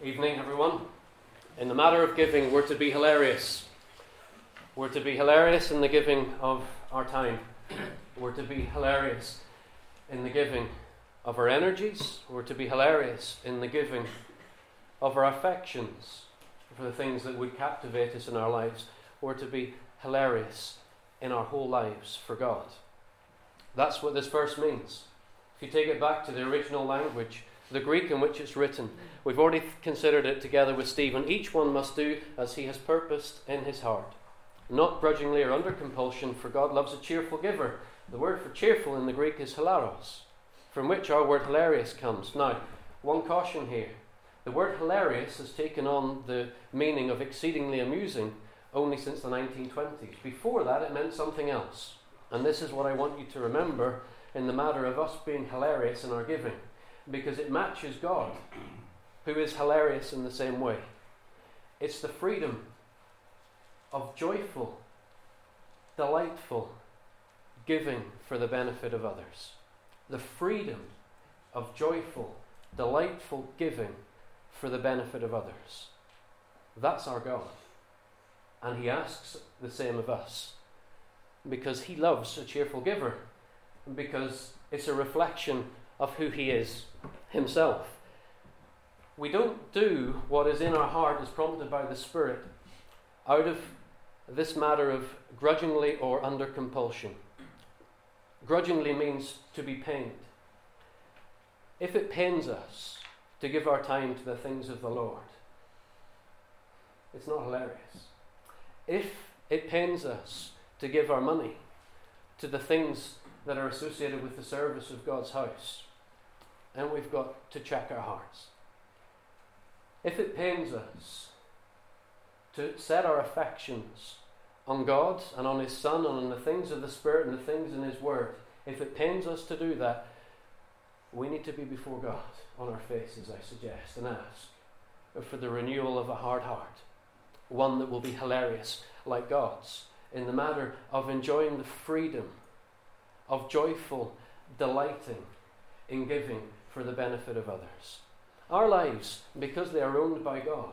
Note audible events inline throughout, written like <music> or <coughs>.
Evening, everyone. In the matter of giving, we're to be hilarious. We're to be hilarious in the giving of our time. We're to be hilarious in the giving of our energies. We're to be hilarious in the giving of our affections for the things that would captivate us in our lives. We're to be hilarious in our whole lives for God. That's what this verse means. If you take it back to the original language, the Greek in which it's written, we've already considered it together with Stephen. Each one must do as he has purposed in his heart, not grudgingly or under compulsion, for God loves a cheerful giver. The word for cheerful in the Greek is hilaros, from which our word hilarious comes. Now, one caution here. The word hilarious has taken on the meaning of exceedingly amusing only since the 1920s. Before that, it meant something else. And this is what I want you to remember in the matter of us being hilarious in our giving, because it matches God, who is hilarious in the same way. It's the freedom of joyful, delightful giving for the benefit of others. The freedom of joyful, delightful giving for the benefit of others. That's our God. And He asks the same of us because He loves a cheerful giver because it's a reflection of who He is Himself. We don't do what is in our heart as prompted by the Spirit out of this matter of grudgingly or under compulsion. Grudgingly means to be pained. If it pains us to give our time to the things of the Lord, it's not hilarious. If it pains us to give our money to the things that are associated with the service of God's house. And we've got to check our hearts. If it pains us to set our affections on God and on His Son and on the things of the Spirit and the things in His Word, if it pains us to do that, we need to be before God on our faces, I suggest, and ask for the renewal of a hard heart, one that will be hilarious like God's, in the matter of enjoying the freedom of joyful delighting in giving for the benefit of others. Our lives, because they are owned by God,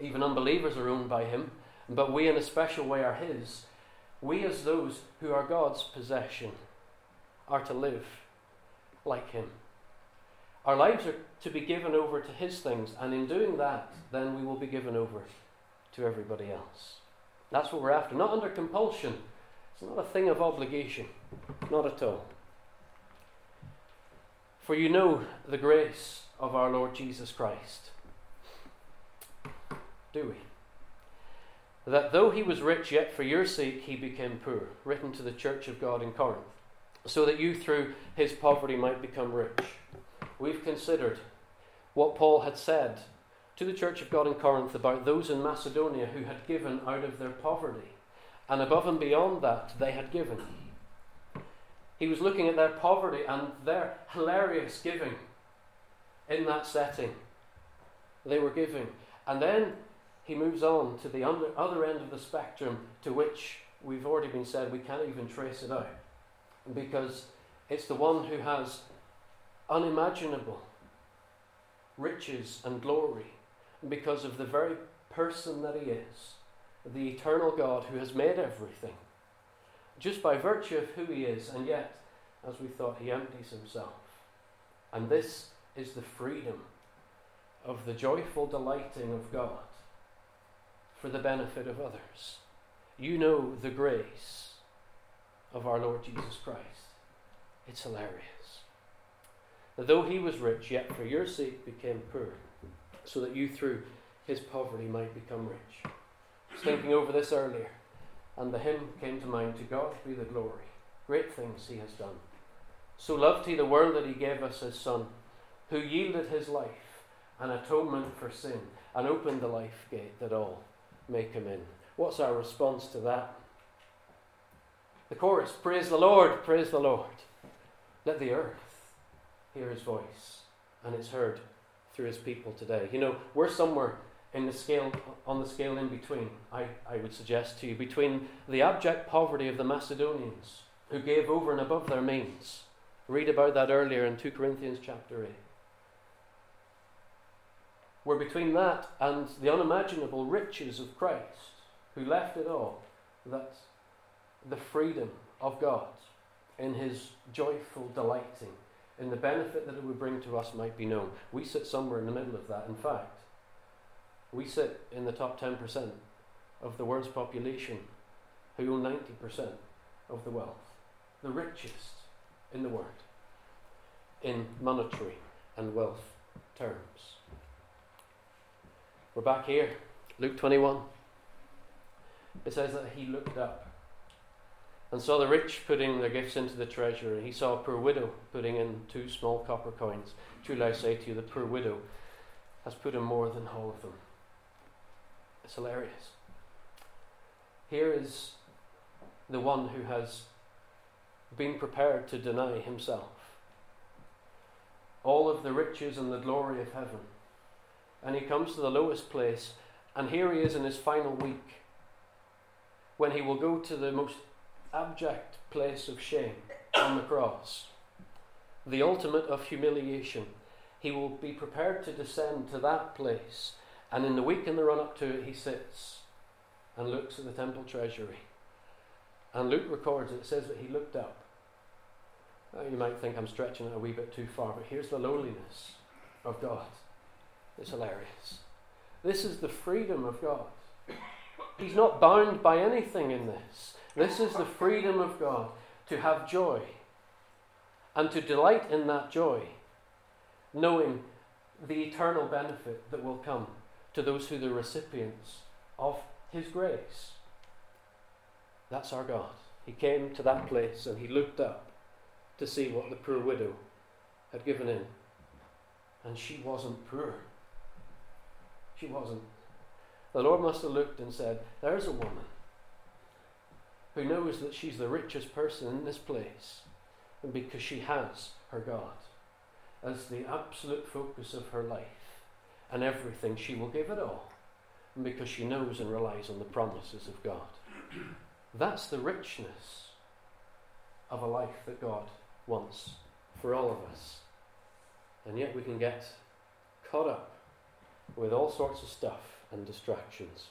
even unbelievers are owned by Him, but we in a special way are His. We, as those who are God's possession, are to live like Him. Our lives are to be given over to His things, and in doing that, then we will be given over to everybody else. That's what we're after, not under compulsion, it's not a thing of obligation, not at all. For you know the grace of our Lord Jesus Christ. Do we? That though he was rich, yet for your sake he became poor, written to the church of God in Corinth, so that you through his poverty might become rich. We've considered what Paul had said to the church of God in Corinth about those in Macedonia who had given out of their poverty and above and beyond that, they had given. He was looking at their poverty and their hilarious giving in that setting. They were giving. And then he moves on to the other end of the spectrum to which we've already been said we can't even trace it out. Because it's the one who has unimaginable riches and glory because of the very person that he is the eternal God who has made everything, just by virtue of who he is, and yet, as we thought, he empties himself. And this is the freedom of the joyful delighting of God for the benefit of others. You know the grace of our Lord Jesus Christ. It's hilarious. That though he was rich, yet for your sake became poor, so that you through his poverty might become rich I was thinking over this earlier, and the hymn came to mind To God be the glory. Great things he has done. So loved he the world that he gave us his Son, who yielded his life an atonement for sin and opened the life gate that all may come in. What's our response to that? The chorus Praise the Lord, praise the Lord. Let the earth hear his voice, and it's heard through his people today. You know, we're somewhere in the scale on the scale in between, I, I would suggest to you, between the abject poverty of the Macedonians who gave over and above their means. Read about that earlier in 2 Corinthians chapter 8. were between that and the unimaginable riches of Christ, who left it all, that the freedom of God in his joyful delighting in the benefit that it would bring to us might be known. We sit somewhere in the middle of that. In fact, we sit in the top 10% of the world's population who own 90% of the wealth, the richest in the world, in monetary and wealth terms. We're back here, Luke 21. It says that he looked up and saw the rich putting their gifts into the treasury. He saw a poor widow putting in two small copper coins. Truly I say to you, the poor widow has put in more than all of them. It's hilarious. Here is the one who has been prepared to deny himself all of the riches and the glory of heaven. And he comes to the lowest place, and here he is in his final week when he will go to the most abject place of shame on the cross, the ultimate of humiliation. He will be prepared to descend to that place, and in the week in the run up to it, he sits and looks at the temple treasury. And Luke records it, says that he looked up. Now, you might think I'm stretching it a wee bit too far, but here's the lowliness of God. It's hilarious. This is the freedom of God. He's not bound by anything in this. This is the freedom of God to have joy and to delight in that joy, knowing the eternal benefit that will come to those who are the recipients of His grace. That's our God. He came to that place and he looked up to see what the poor widow had given in. And she wasn't poor. She wasn't. The Lord must have looked and said, There's a woman who knows that she's the richest person in this place, because she has her God as the absolute focus of her life and everything, she will give it all, and because she knows and relies on the promises of God. That's the richness of a life that God wants for all of us. And yet we can get caught up with all sorts of stuff and distractions.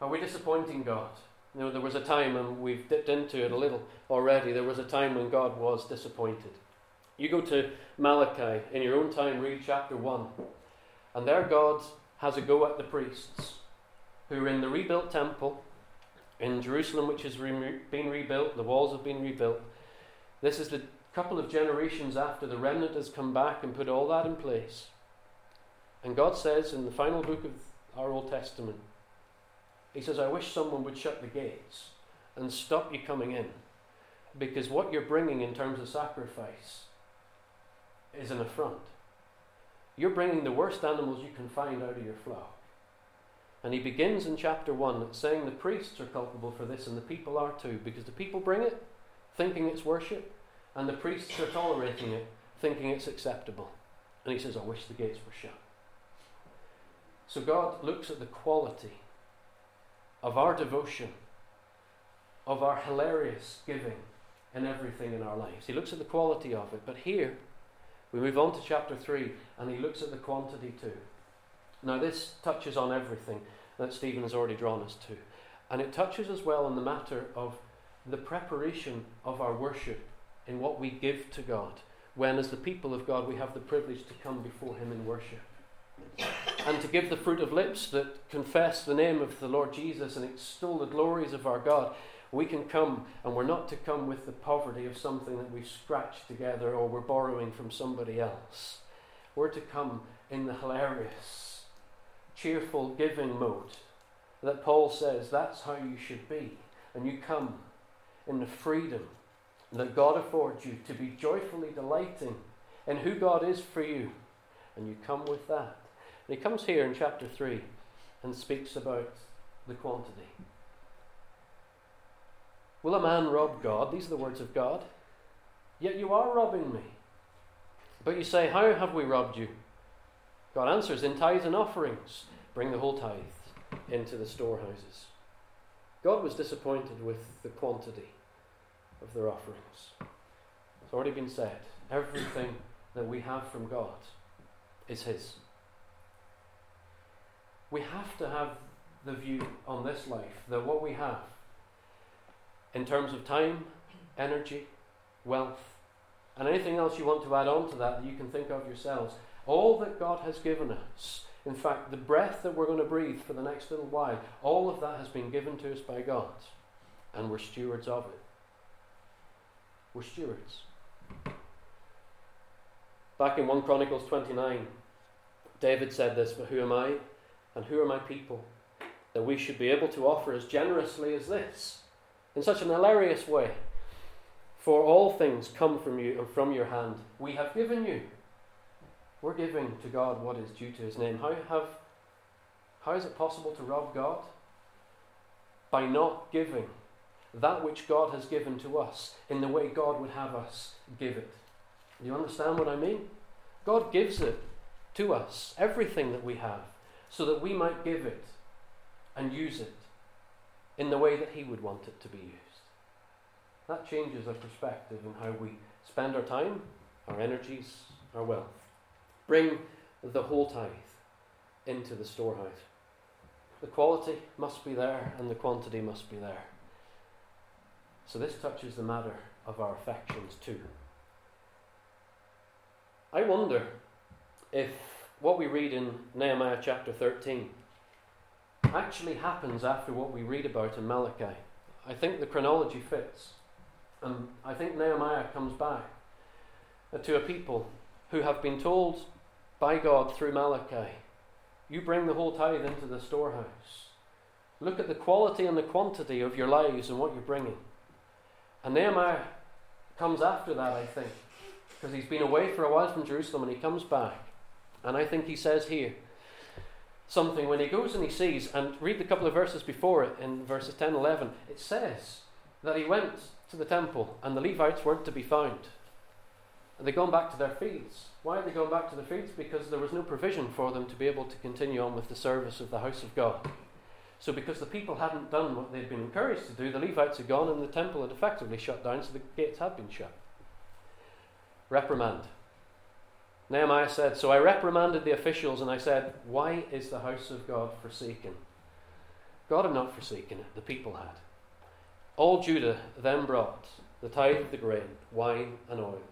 Are we disappointing God? You know, there was a time, and we've dipped into it a little already, there was a time when God was disappointed. You go to Malachi, in your own time, read chapter 1, and there God has a go at the priests who are in the rebuilt temple in Jerusalem, which has re- been rebuilt, the walls have been rebuilt. This is the couple of generations after the remnant has come back and put all that in place. And God says in the final book of our Old Testament, He says, I wish someone would shut the gates and stop you coming in. Because what you're bringing in terms of sacrifice is an affront. You're bringing the worst animals you can find out of your flock. And he begins in chapter 1 saying the priests are culpable for this and the people are too, because the people bring it thinking it's worship, and the priests are tolerating it, thinking it's acceptable. And he says, I wish the gates were shut. So God looks at the quality of our devotion, of our hilarious giving in everything in our lives. He looks at the quality of it. But here, we move on to chapter 3, and he looks at the quantity too. Now, this touches on everything that Stephen has already drawn us to. And it touches as well on the matter of the preparation of our worship in what we give to God, when, as the people of God, we have the privilege to come before Him in worship. And to give the fruit of lips that confess the name of the Lord Jesus and extol the glories of our God, we can come, and we're not to come with the poverty of something that we've scratched together or we're borrowing from somebody else. We're to come in the hilarious, cheerful giving mode that Paul says that's how you should be. And you come in the freedom that God affords you to be joyfully delighting in who God is for you. And you come with that. And he comes here in chapter 3 and speaks about the quantity. Will a man rob God? These are the words of God. Yet you are robbing me. But you say, How have we robbed you? God answers, In tithes and offerings. Bring the whole tithe into the storehouses. God was disappointed with the quantity of their offerings. It's already been said everything that we have from God is His. we have to have the view on this life that what we have in terms of time, energy, wealth, and anything else you want to add on to that that you can think of yourselves, all that God has given us, in fact, the breath that we're going to breathe for the next little while, all of that has been given to us by God, and we're stewards of it. We're stewards. Back in 1 Chronicles 29, David said this, But who am I and who are my people that we should be able to offer as generously as this in such an hilarious way? For all things come from you and from your hand. We have given you. We're giving to God what is due to his name. How, have, how is it possible to rob God? By not giving that which God has given to us in the way God would have us give it. Do you understand what I mean? God gives it to us, everything that we have, so that we might give it and use it in the way that He would want it to be used. That changes our perspective in how we spend our time, our energies, our wealth. Bring the whole tithe into the storehouse. The quality must be there and the quantity must be there. So this touches the matter of our affections too. I wonder if what we read in Nehemiah chapter 13 actually happens after what we read about in Malachi. I think the chronology fits. And I think Nehemiah comes back to a people who have been told by God through Malachi, you bring the whole tithe into the storehouse. Look at the quality and the quantity of your lives and what you're bringing. And Nehemiah comes after that, I think, because he's been away for a while from Jerusalem and he comes back. And I think he says here something when he goes and he sees, and read the couple of verses before it in verses 10 11, it says that he went to the temple, and the Levites weren't to be found. And they'd gone back to their fields. Why had they gone back to the fields? Because there was no provision for them to be able to continue on with the service of the house of God. So, because the people hadn't done what they'd been encouraged to do, the Levites had gone and the temple had effectively shut down, so the gates had been shut. Reprimand. Nehemiah said, So I reprimanded the officials and I said, Why is the house of God forsaken? God had not forsaken it, the people had. All Judah then brought the tithe of the grain, wine, and oil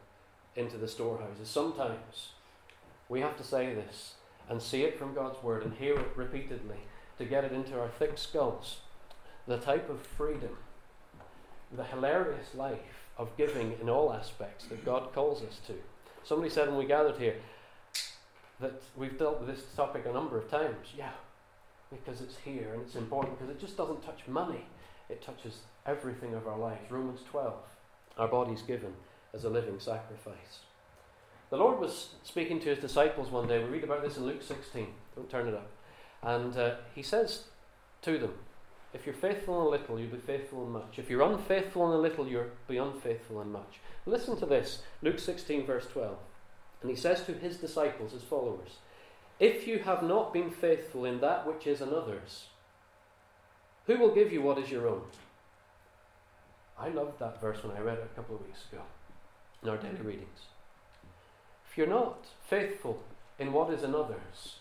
into the storehouses. Sometimes we have to say this and see it from God's word and hear it repeatedly to get it into our thick skulls. The type of freedom, the hilarious life of giving in all aspects that God calls us to. Somebody said when we gathered here that we've dealt with this topic a number of times. Yeah, because it's here and it's important because it just doesn't touch money, it touches everything of our lives. Romans 12, our bodies given as a living sacrifice. The Lord was speaking to his disciples one day. We read about this in Luke 16. Don't turn it up. And uh, he says to them, If you're faithful in a little, you'll be faithful in much. If you're unfaithful in a little, you'll be unfaithful in much. Listen to this Luke 16, verse 12. And he says to his disciples, his followers, If you have not been faithful in that which is another's, who will give you what is your own? I loved that verse when I read it a couple of weeks ago in our daily readings. If you're not faithful in what is another's,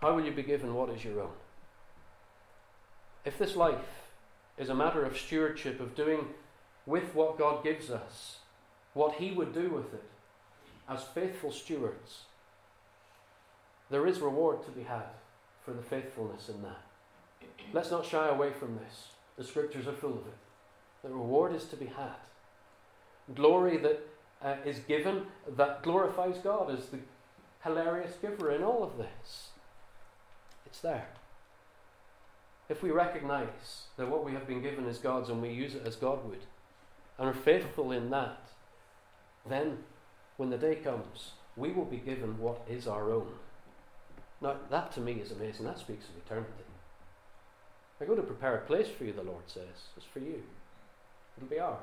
how will you be given what is your own? If this life is a matter of stewardship, of doing with what God gives us what He would do with it as faithful stewards, there is reward to be had for the faithfulness in that. Let's not shy away from this. The scriptures are full of it. The reward is to be had. Glory that uh, is given that glorifies God as the hilarious giver in all of this. It's there. If we recognize that what we have been given is God's and we use it as God would, and are faithful in that, then when the day comes, we will be given what is our own. Now, that to me is amazing. That speaks of eternity. I go to prepare a place for you, the Lord says. It's for you. It'll be ours.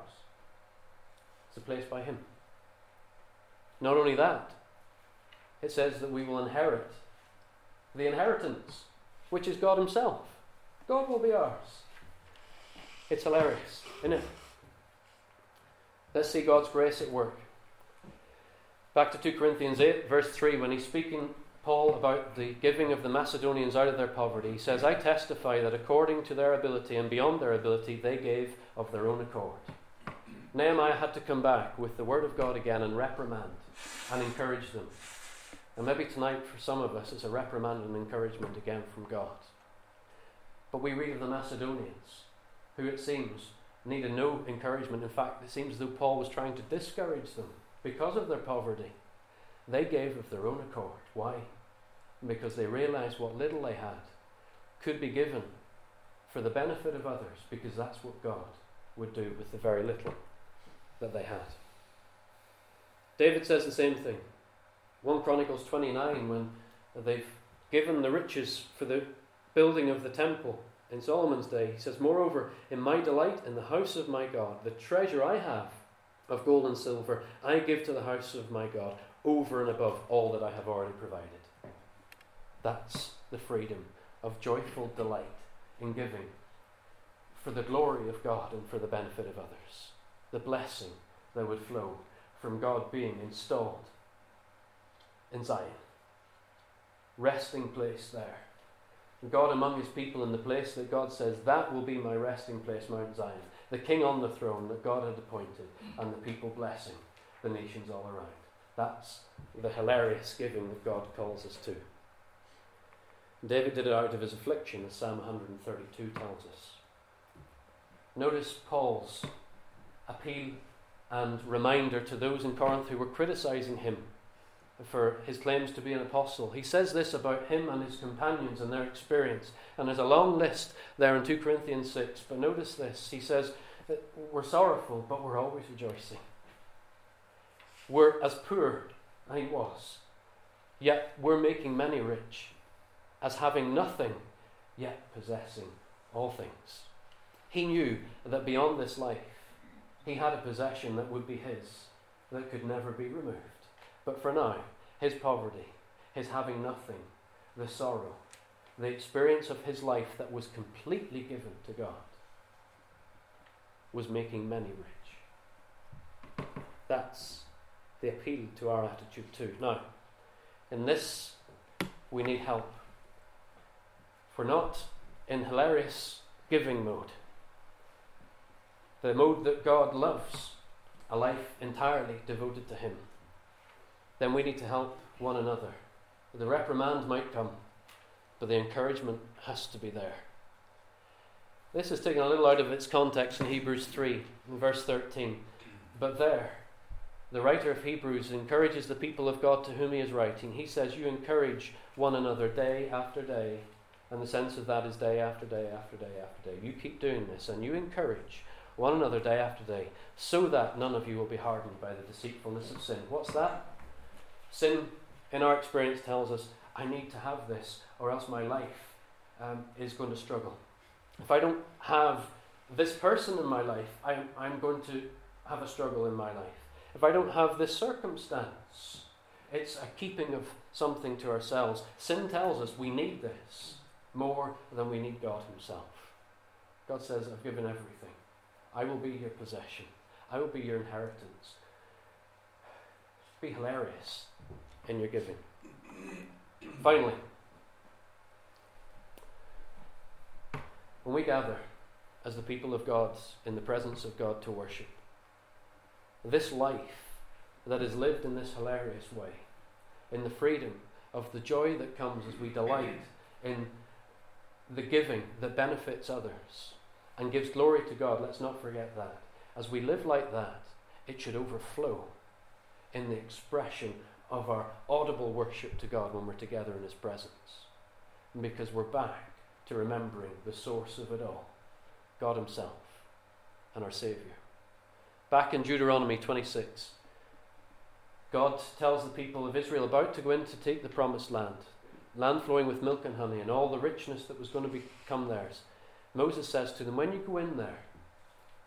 It's a place by Him. Not only that, it says that we will inherit the inheritance, which is God Himself. God will be ours. It's hilarious, isn't it? Let's see God's grace at work. Back to 2 Corinthians 8, verse 3, when he's speaking Paul about the giving of the Macedonians out of their poverty. He says, I testify that according to their ability and beyond their ability, they gave of their own accord. Nehemiah had to come back with the word of God again and reprimand and encourage them. And maybe tonight, for some of us, it's a reprimand and encouragement again from God. But we read of the Macedonians, who it seems needed no encouragement. In fact, it seems as though Paul was trying to discourage them because of their poverty. They gave of their own accord. Why? Because they realized what little they had could be given for the benefit of others, because that's what God would do with the very little that they had. David says the same thing. 1 Chronicles 29, when they've given the riches for the building of the temple in Solomon's day, he says, Moreover, in my delight in the house of my God, the treasure I have of gold and silver, I give to the house of my God over and above all that I have already provided. That's the freedom of joyful delight in giving for the glory of God and for the benefit of others. The blessing that would flow from God being installed in Zion. Resting place there. God among his people in the place that God says, that will be my resting place, Mount Zion. The king on the throne that God had appointed, and the people blessing the nations all around. That's the hilarious giving that God calls us to. David did it out of his affliction, as Psalm 132 tells us. Notice Paul's appeal and reminder to those in Corinth who were criticizing him for his claims to be an apostle. He says this about him and his companions and their experience. And there's a long list there in 2 Corinthians 6. But notice this. He says, that We're sorrowful, but we're always rejoicing. We're as poor, as he was, yet we're making many rich, as having nothing, yet possessing all things. He knew that beyond this life, he had a possession that would be his, that could never be removed. But for now, his poverty, his having nothing, the sorrow, the experience of his life that was completely given to God, was making many rich. That's the appeal to our attitude too. Now, in this, we need help. We're not in hilarious giving mode, the mode that God loves, a life entirely devoted to Him, then we need to help one another. The reprimand might come, but the encouragement has to be there. This is taken a little out of its context in Hebrews 3, in verse 13. But there, the writer of Hebrews encourages the people of God to whom he is writing. He says, You encourage one another day after day. And the sense of that is day after day after day after day. You keep doing this, and you encourage one another day after day, so that none of you will be hardened by the deceitfulness of sin. What's that? Sin, in our experience, tells us, I need to have this, or else my life um, is going to struggle. If I don't have this person in my life, I'm, I'm going to have a struggle in my life. If I don't have this circumstance, it's a keeping of something to ourselves. Sin tells us we need this more than we need God Himself. God says, I've given everything. I will be your possession. I will be your inheritance. Be hilarious in your giving. Finally, when we gather as the people of God in the presence of God to worship, this life that is lived in this hilarious way, in the freedom of the joy that comes as we delight in the giving that benefits others, and gives glory to God. Let's not forget that. As we live like that, it should overflow in the expression of our audible worship to God when we're together in His presence. And because we're back to remembering the source of it all God Himself and our Saviour. Back in Deuteronomy 26, God tells the people of Israel about to go in to take the promised land, land flowing with milk and honey, and all the richness that was going to become theirs. Moses says to them, When you go in there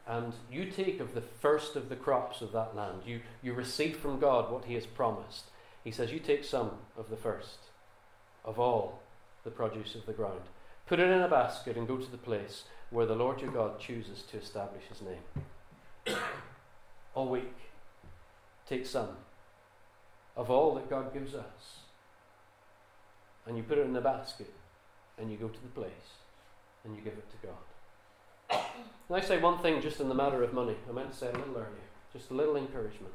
and you take of the first of the crops of that land, you, you receive from God what He has promised. He says, You take some of the first of all the produce of the ground. Put it in a basket and go to the place where the Lord your God chooses to establish His name. <coughs> all week, take some of all that God gives us and you put it in a basket and you go to the place and you give it to God. <coughs> And I say one thing just in the matter of money. I meant to say a little earlier. Just a little encouragement.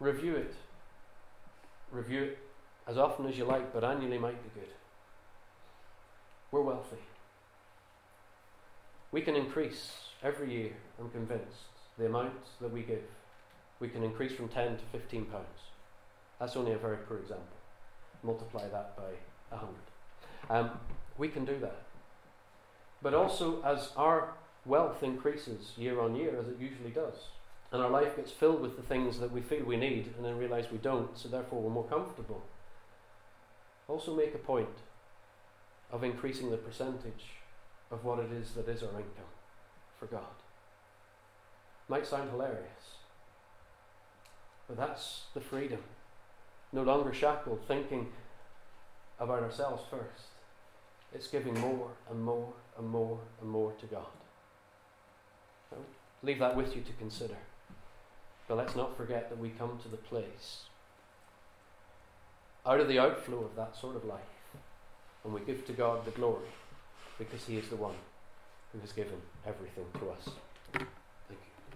Review it. Review it as often as you like, but annually might be good. We're wealthy. We can increase every year, I'm convinced, the amount that we give. We can increase from 10 to 15 pounds. That's only a very poor example. Multiply that by 100. Um, we can do that. But also, as our wealth increases year on year, as it usually does, and our life gets filled with the things that we feel we need and then realize we don't, so therefore we're more comfortable, also make a point of increasing the percentage of what it is that is our income for God. Might sound hilarious, but that's the freedom. No longer shackled, thinking about ourselves first. It's giving more and more and more and more to God. I'll leave that with you to consider. But let's not forget that we come to the place out of the outflow of that sort of life and we give to God the glory because He is the one who has given everything to us.